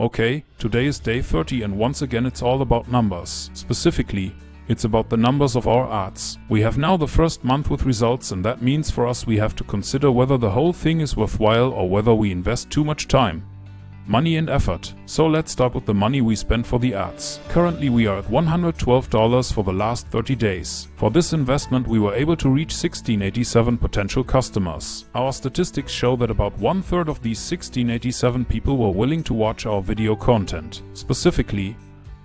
Okay, today is day 30 and once again it's all about numbers. Specifically, it's about the numbers of our ads. We have now the first month with results and that means for us we have to consider whether the whole thing is worthwhile or whether we invest too much time, money and effort. So let's start with the money we spend for the ads. Currently we are at $112 for the last 30 days. For this investment we were able to reach 1687 potential customers. Our statistics show that about one third of these 1687 people were willing to watch our video content. Specifically,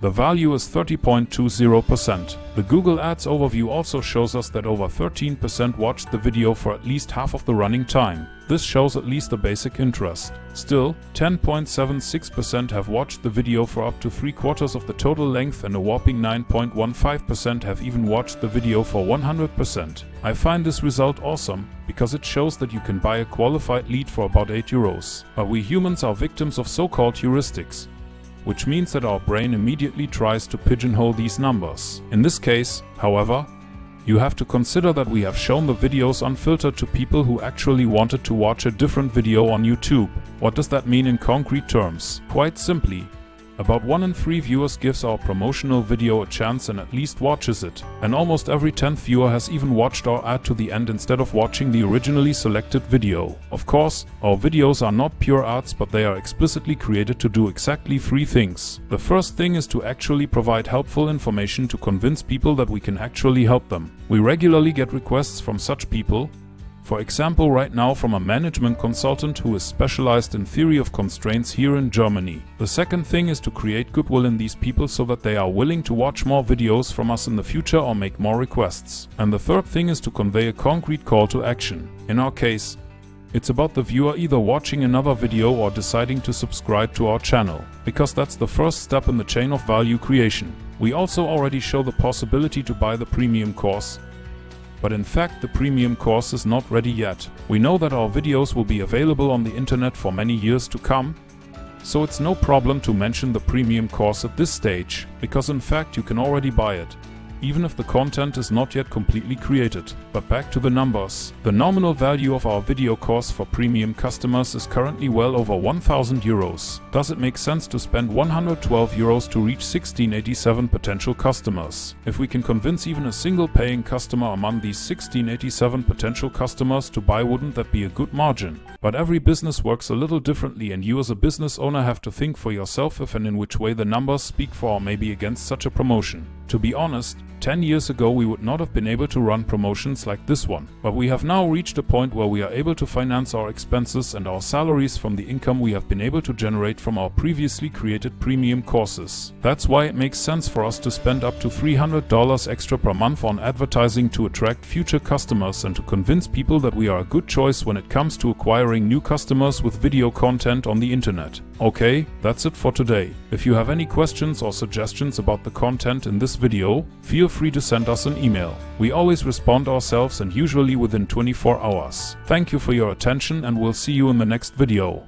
the value is 30.20%. The Google Ads overview also shows us that over 13% watched the video for at least half of the running time. This shows at least a basic interest. Still, 10.76% have watched the video for up to 3 quarters of the total length and a whopping 9.15% have even watched the video for 100%. I find this result awesome, because it shows that you can buy a qualified lead for about 8 euros. But we humans are victims of so-called heuristics which means that our brain immediately tries to pigeonhole these numbers. In this case, however, you have to consider that we have shown the videos unfiltered to people who actually wanted to watch a different video on YouTube. What does that mean in concrete terms? Quite simply, about 1 in 3 viewers gives our promotional video a chance and at least watches it, and almost every 10th viewer has even watched our ad to the end instead of watching the originally selected video. Of course, our videos are not pure ads but they are explicitly created to do exactly three things. The first thing is to actually provide helpful information to convince people that we can actually help them. We regularly get requests from such people, for example right now from a management consultant who is specialized in theory of constraints here in Germany. The second thing is to create goodwill in these people so that they are willing to watch more videos from us in the future or make more requests. And the third thing is to convey a concrete call to action. In our case, it's about the viewer either watching another video or deciding to subscribe to our channel, because that's the first step in the chain of value creation. We also already show the possibility to buy the premium course, but in fact the premium course is not ready yet. We know that our videos will be available on the internet for many years to come, so it's no problem to mention the premium course at this stage, because in fact you can already buy it even if the content is not yet completely created. But back to the numbers. The nominal value of our video course for premium customers is currently well over 1000 euros. Does it make sense to spend 112 euros to reach 1687 potential customers? If we can convince even a single paying customer among these 1687 potential customers to buy wouldn't that be a good margin? But every business works a little differently and you as a business owner have to think for yourself if and in which way the numbers speak for or maybe against such a promotion. To be honest, 10 years ago we would not have been able to run promotions like this one, but we have now reached a point where we are able to finance our expenses and our salaries from the income we have been able to generate from our previously created premium courses. That's why it makes sense for us to spend up to $300 extra per month on advertising to attract future customers and to convince people that we are a good choice when it comes to acquiring new customers with video content on the internet. Okay, that's it for today. If you have any questions or suggestions about the content in this video, feel free to send us an email. We always respond ourselves and usually within 24 hours. Thank you for your attention and we'll see you in the next video.